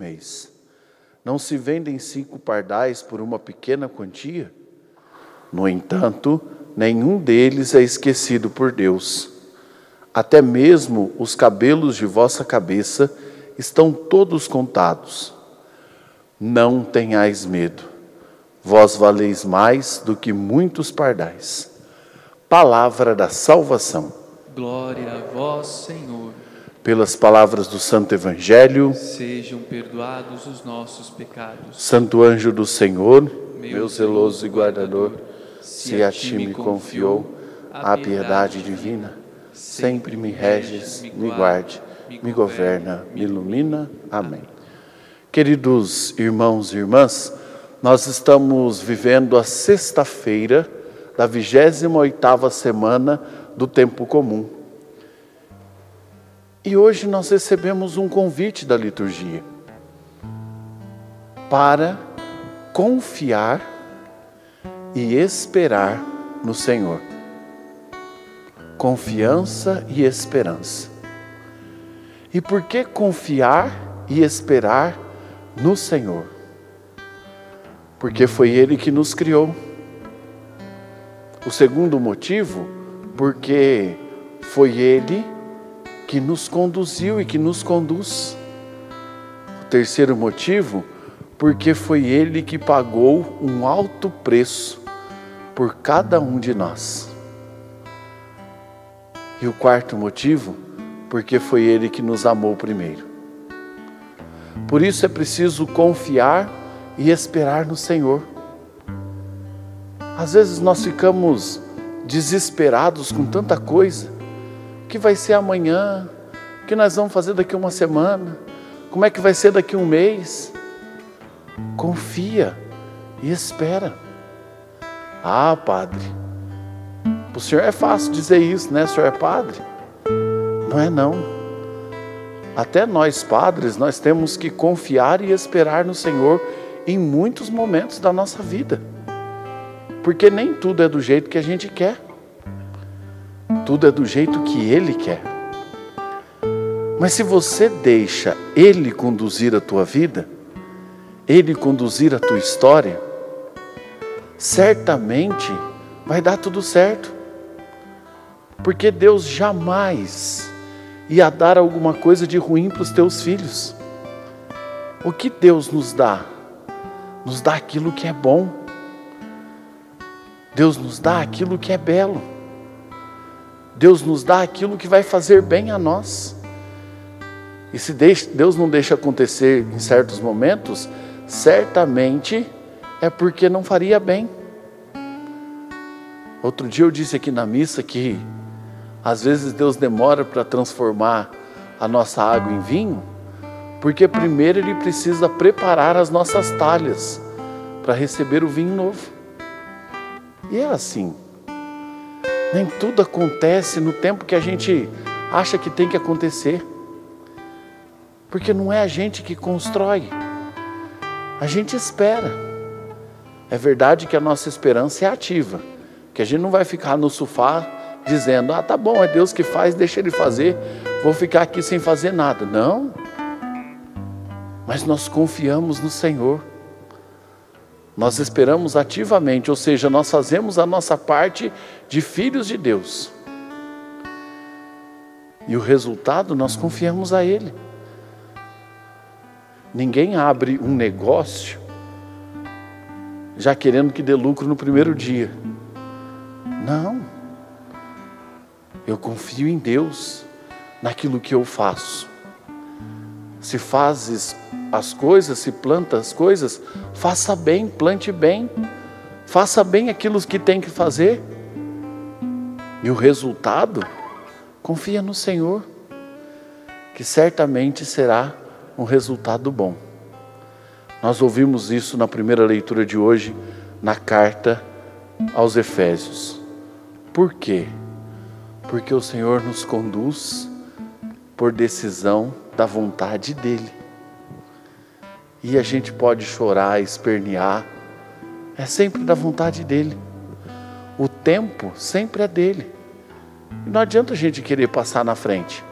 mês. Não se vendem cinco pardais por uma pequena quantia? No entanto, nenhum deles é esquecido por Deus. Até mesmo os cabelos de vossa cabeça estão todos contados. Não tenhais medo, vós valeis mais do que muitos pardais. Palavra da salvação. Glória a vós, Senhor. Pelas palavras do Santo Evangelho, Sejam perdoados os nossos pecados. Santo anjo do Senhor, meu zeloso e guardador, se a ti me confiou a piedade divina, sempre me reges, me guarde, me governa, me ilumina. Amém. Queridos irmãos e irmãs, nós estamos vivendo a sexta-feira da 28ª semana do tempo comum. E hoje nós recebemos um convite da liturgia para confiar e esperar no Senhor. Confiança e esperança. E por que confiar e esperar no Senhor? Porque foi Ele que nos criou. O segundo motivo, porque foi Ele que nos conduziu e que nos conduz. O terceiro motivo, porque foi Ele que pagou um alto preço por cada um de nós. E o quarto motivo, porque foi Ele que nos amou primeiro. Por isso é preciso confiar e esperar no Senhor. Às vezes nós ficamos desesperados com tanta coisa. Que vai ser amanhã? O que nós vamos fazer daqui uma semana? Como é que vai ser daqui um mês? Confia e espera. Ah, padre, o senhor é fácil dizer isso, né? O senhor é padre? Não é não. Até nós padres, nós temos que confiar e esperar no Senhor em muitos momentos da nossa vida. Porque nem tudo é do jeito que a gente quer. Tudo é do jeito que Ele quer. Mas se você deixa Ele conduzir a tua vida, Ele conduzir a tua história, certamente vai dar tudo certo. Porque Deus jamais ia dar alguma coisa de ruim para os teus filhos. O que Deus nos dá? Nos dá aquilo que é bom. Deus nos dá aquilo que é belo. Deus nos dá aquilo que vai fazer bem a nós. E se Deus não deixa acontecer em certos momentos, certamente é porque não faria bem. Outro dia eu disse aqui na missa que às vezes Deus demora para transformar a nossa água em vinho, porque primeiro Ele precisa preparar as nossas talhas para receber o vinho novo. E é assim. Nem tudo acontece no tempo que a gente acha que tem que acontecer. Porque não é a gente que constrói, a gente espera. É verdade que a nossa esperança é ativa, que a gente não vai ficar no sofá dizendo: ah, tá bom, é Deus que faz, deixa Ele fazer, vou ficar aqui sem fazer nada. Não. Mas nós confiamos no Senhor. Nós esperamos ativamente, ou seja, nós fazemos a nossa parte de filhos de Deus. E o resultado nós confiamos a Ele. Ninguém abre um negócio já querendo que dê lucro no primeiro dia. Não. Eu confio em Deus, naquilo que eu faço. Se fazes as coisas, se planta as coisas, faça bem, plante bem, faça bem aquilo que tem que fazer. E o resultado, confia no Senhor, que certamente será um resultado bom. Nós ouvimos isso na primeira leitura de hoje, na carta aos Efésios. Por quê? Porque o Senhor nos conduz por decisão da vontade dEle. E a gente pode chorar, espernear, é sempre da vontade dEle. O tempo sempre é dele. E não adianta a gente querer passar na frente.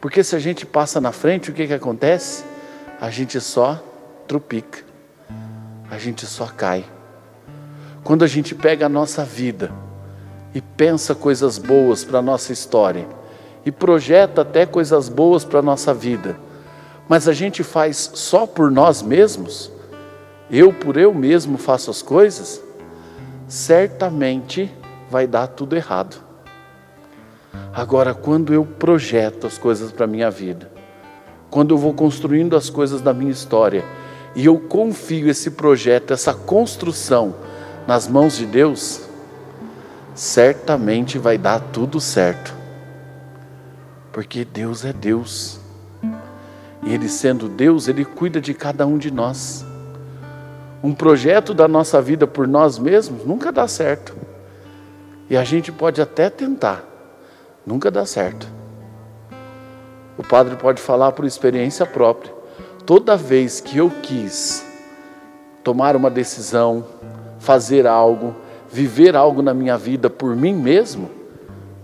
Porque se a gente passa na frente, o que, que acontece? a gente só trupica, a gente só cai. Quando a gente pega a nossa vida e pensa coisas boas para a nossa história, e projeta até coisas boas para a nossa vida, mas a gente faz só por nós mesmos, eu por eu mesmo faço as coisas, certamente vai dar tudo errado. Agora, quando eu projeto as coisas para a minha vida, quando eu vou construindo as coisas da minha história, e eu confio esse projeto, essa construção nas mãos de Deus, certamente vai dar tudo certo. Porque Deus é Deus. E Ele sendo Deus, Ele cuida de cada um de nós. Um projeto da nossa vida por nós mesmos nunca dá certo. E a gente pode até tentar, nunca dá certo. O padre pode falar por experiência própria. Toda vez que eu quis tomar uma decisão, fazer algo, viver algo na minha vida por mim mesmo,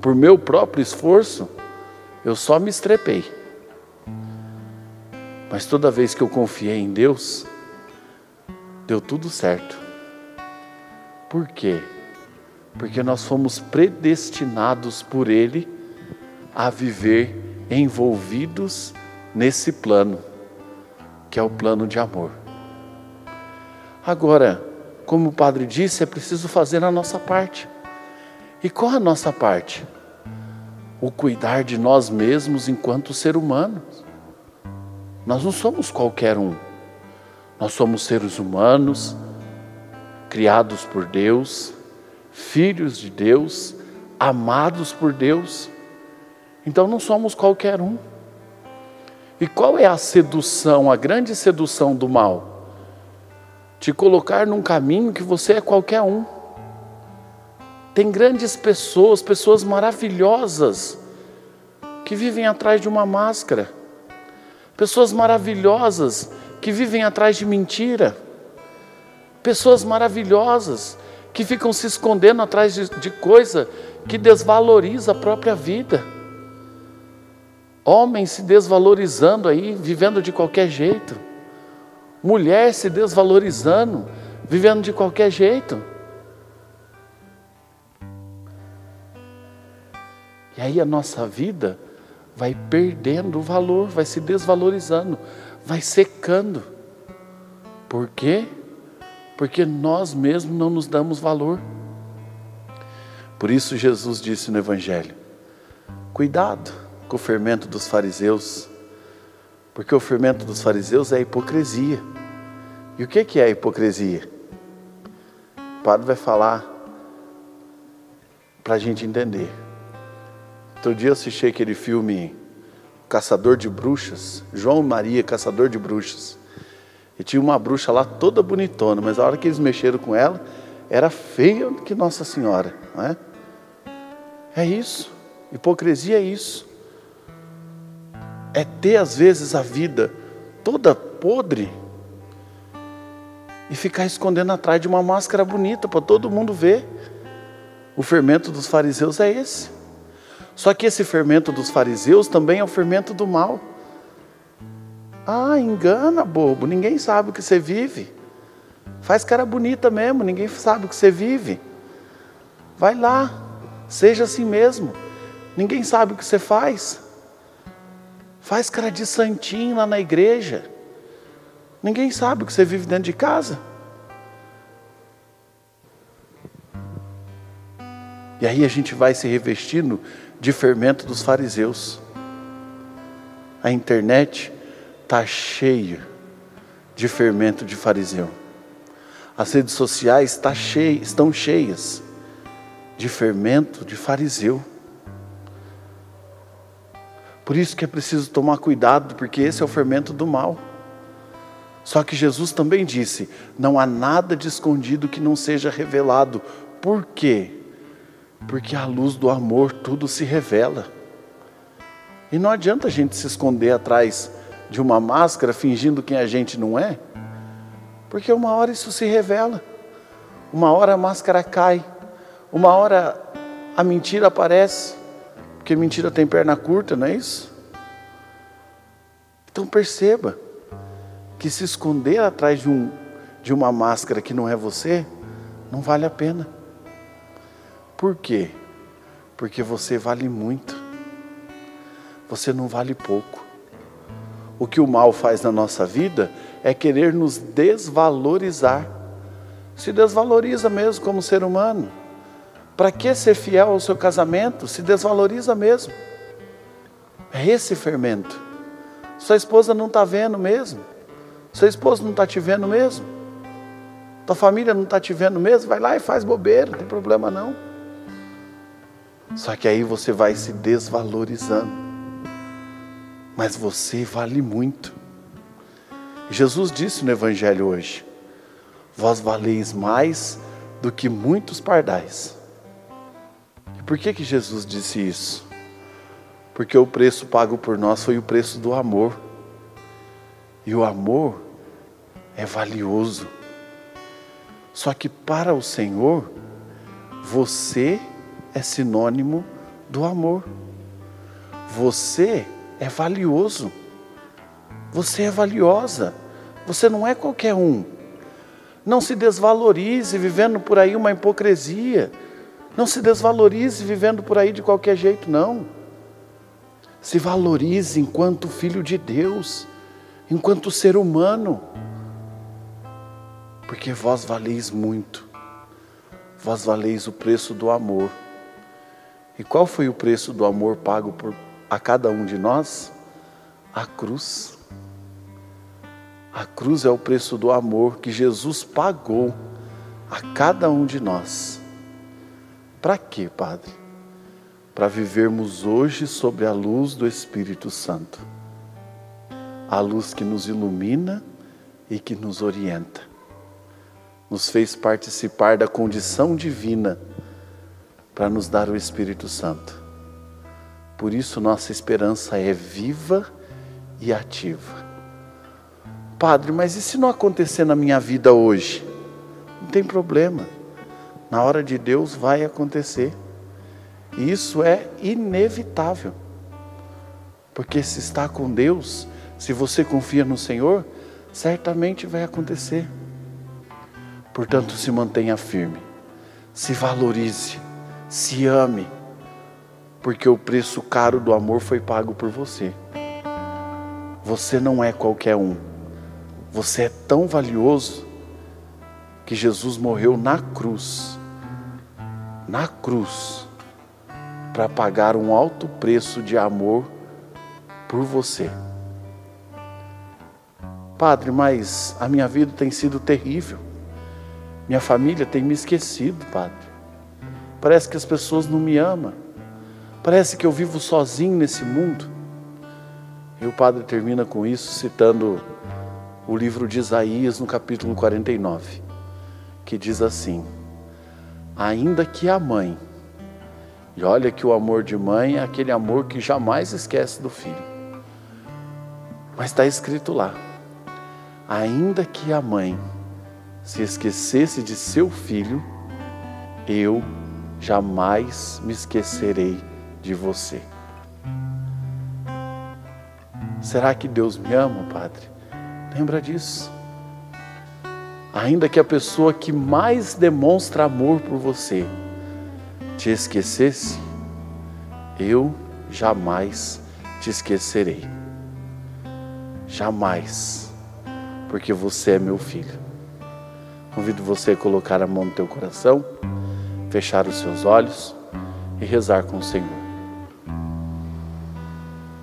por meu próprio esforço, eu só me estrepei. Mas toda vez que eu confiei em Deus, deu tudo certo. Por quê? Porque nós fomos predestinados por Ele a viver envolvidos nesse plano, que é o plano de amor. Agora, como o padre disse, é preciso fazer a nossa parte. E qual a nossa parte? O cuidar de nós mesmos enquanto ser humanos. Nós não somos qualquer um. Nós somos seres humanos, criados por Deus, filhos de Deus, amados por Deus. Então não somos qualquer um. E qual é a sedução, a grande sedução do mal? Te colocar num caminho que você é qualquer um. Tem grandes pessoas, pessoas maravilhosas, que vivem atrás de uma máscara. Pessoas maravilhosas que vivem atrás de mentira, pessoas maravilhosas que ficam se escondendo atrás de, de coisa que desvaloriza a própria vida. Homens se desvalorizando aí, vivendo de qualquer jeito. Mulher se desvalorizando, vivendo de qualquer jeito. E aí a nossa vida vai perdendo o valor, vai se desvalorizando vai secando. Por quê? Porque nós mesmos não nos damos valor. Por isso Jesus disse no Evangelho: cuidado com o fermento dos fariseus, porque o fermento dos fariseus é a hipocrisia. E o que é a hipocrisia? O padre vai falar para a gente entender. Outro dia eu assisti aquele filme caçador de bruxas, João Maria, caçador de bruxas. E tinha uma bruxa lá toda bonitona, mas a hora que eles mexeram com ela, era feia que Nossa Senhora, não é? É isso. Hipocrisia é isso. É ter às vezes a vida toda podre e ficar escondendo atrás de uma máscara bonita para todo mundo ver. O fermento dos fariseus é esse. Só que esse fermento dos fariseus também é o fermento do mal. Ah, engana, bobo, ninguém sabe o que você vive. Faz cara bonita mesmo, ninguém sabe o que você vive. Vai lá, seja assim mesmo. Ninguém sabe o que você faz. Faz cara de santinho lá na igreja. Ninguém sabe o que você vive dentro de casa. E aí a gente vai se revestindo de fermento dos fariseus. A internet está cheia de fermento de fariseu. As redes sociais tá cheia, estão cheias de fermento de fariseu. Por isso que é preciso tomar cuidado, porque esse é o fermento do mal. Só que Jesus também disse: não há nada de escondido que não seja revelado. Por quê? Porque à luz do amor tudo se revela. E não adianta a gente se esconder atrás de uma máscara fingindo quem a gente não é, porque uma hora isso se revela, uma hora a máscara cai, uma hora a mentira aparece, porque mentira tem perna curta, não é isso? Então perceba que se esconder atrás de, um, de uma máscara que não é você, não vale a pena. Por quê? Porque você vale muito. Você não vale pouco. O que o mal faz na nossa vida é querer nos desvalorizar. Se desvaloriza mesmo como ser humano. Para que ser fiel ao seu casamento? Se desvaloriza mesmo. É esse fermento. Sua esposa não está vendo mesmo. Seu esposo não está te vendo mesmo. Tua família não está te vendo mesmo. Vai lá e faz bobeira, não tem problema não. Só que aí você vai se desvalorizando. Mas você vale muito. Jesus disse no Evangelho hoje: Vós valeis mais do que muitos pardais. E por que, que Jesus disse isso? Porque o preço pago por nós foi o preço do amor. E o amor é valioso. Só que para o Senhor, você é sinônimo do amor. Você é valioso. Você é valiosa. Você não é qualquer um. Não se desvalorize vivendo por aí uma hipocrisia. Não se desvalorize vivendo por aí de qualquer jeito, não. Se valorize enquanto filho de Deus, enquanto ser humano. Porque vós valeis muito. Vós valeis o preço do amor. E qual foi o preço do amor pago por a cada um de nós? A cruz. A cruz é o preço do amor que Jesus pagou a cada um de nós. Para quê, Padre? Para vivermos hoje sobre a luz do Espírito Santo. A luz que nos ilumina e que nos orienta. Nos fez participar da condição divina para nos dar o Espírito Santo. Por isso, nossa esperança é viva e ativa. Padre, mas e se não acontecer na minha vida hoje? Não tem problema. Na hora de Deus vai acontecer. E isso é inevitável. Porque se está com Deus, se você confia no Senhor, certamente vai acontecer. Portanto, se mantenha firme, se valorize se ame, porque o preço caro do amor foi pago por você. Você não é qualquer um. Você é tão valioso que Jesus morreu na cruz na cruz para pagar um alto preço de amor por você. Padre, mas a minha vida tem sido terrível. Minha família tem me esquecido, Padre. Parece que as pessoas não me amam. Parece que eu vivo sozinho nesse mundo. E o padre termina com isso, citando o livro de Isaías, no capítulo 49, que diz assim: Ainda que a mãe, e olha que o amor de mãe é aquele amor que jamais esquece do filho, mas está escrito lá: ainda que a mãe se esquecesse de seu filho, eu jamais me esquecerei de você. Será que Deus me ama, Padre? Lembra disso. Ainda que a pessoa que mais demonstra amor por você te esquecesse, eu jamais te esquecerei. Jamais. Porque você é meu filho. Convido você a colocar a mão no teu coração fechar os seus olhos e rezar com o Senhor.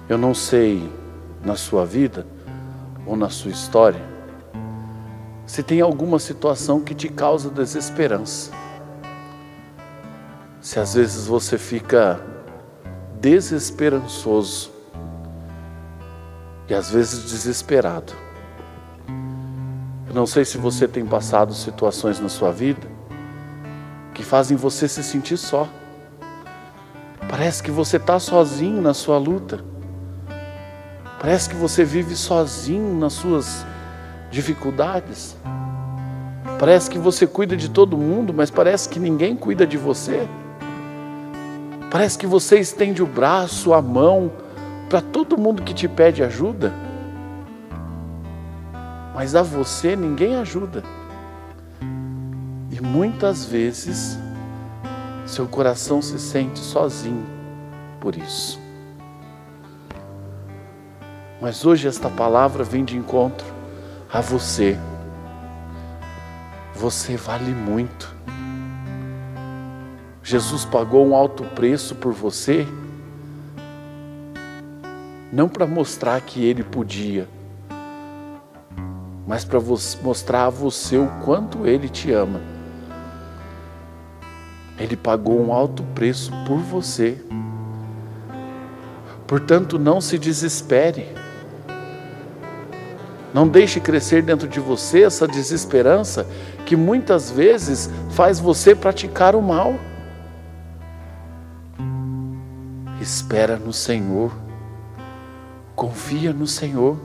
Eu não sei na sua vida ou na sua história se tem alguma situação que te causa desesperança. Se às vezes você fica desesperançoso e às vezes desesperado. Eu não sei se você tem passado situações na sua vida fazem você se sentir só. Parece que você está sozinho na sua luta. Parece que você vive sozinho nas suas dificuldades. Parece que você cuida de todo mundo, mas parece que ninguém cuida de você. Parece que você estende o braço, a mão para todo mundo que te pede ajuda. Mas a você ninguém ajuda. E muitas vezes seu coração se sente sozinho por isso. Mas hoje esta palavra vem de encontro a você. Você vale muito. Jesus pagou um alto preço por você, não para mostrar que ele podia, mas para mostrar a você o quanto ele te ama. Ele pagou um alto preço por você. Portanto, não se desespere. Não deixe crescer dentro de você essa desesperança que muitas vezes faz você praticar o mal. Espera no Senhor, confia no Senhor,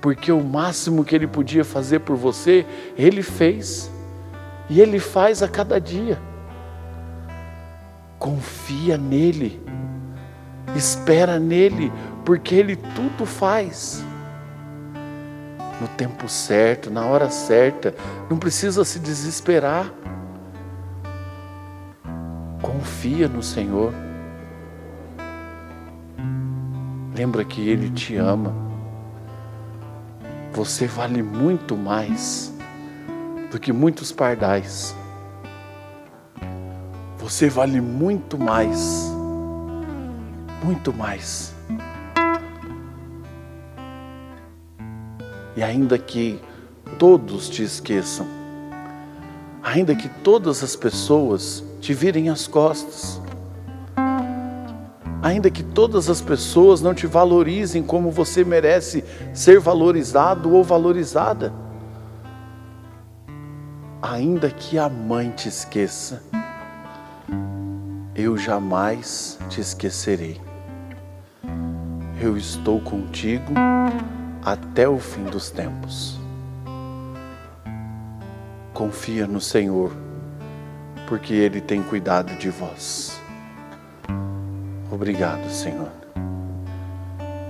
porque o máximo que Ele podia fazer por você, Ele fez, e Ele faz a cada dia. Confia nele, espera nele, porque Ele tudo faz. No tempo certo, na hora certa, não precisa se desesperar. Confia no Senhor. Lembra que Ele te ama. Você vale muito mais do que muitos pardais. Você vale muito mais. Muito mais. E ainda que todos te esqueçam, ainda que todas as pessoas te virem as costas. Ainda que todas as pessoas não te valorizem como você merece ser valorizado ou valorizada. Ainda que a mãe te esqueça, eu jamais te esquecerei. Eu estou contigo até o fim dos tempos. Confia no Senhor porque Ele tem cuidado de vós. Obrigado, Senhor.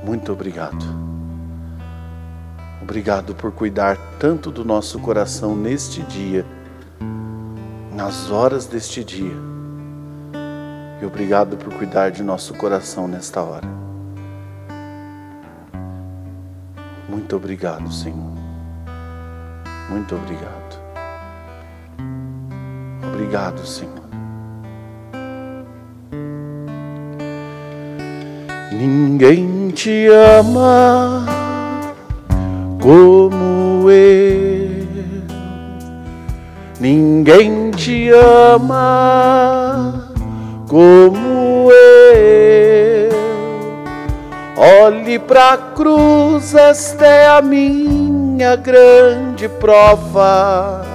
Muito obrigado. Obrigado por cuidar tanto do nosso coração neste dia, nas horas deste dia. E obrigado por cuidar de nosso coração nesta hora. Muito obrigado, Senhor. Muito obrigado. Obrigado, Senhor. Ninguém te ama como eu. Ninguém te ama como eu. Olhe para cruz, esta é a minha grande prova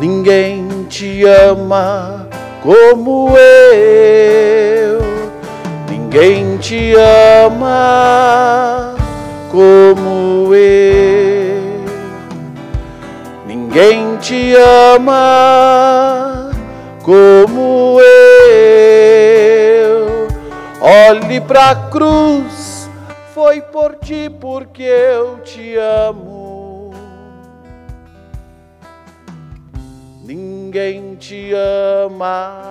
Ninguém te ama como eu. Ninguém te ama como eu. Ninguém te ama como eu. Olhe para a cruz, foi por ti porque eu te amo. ninguém te ama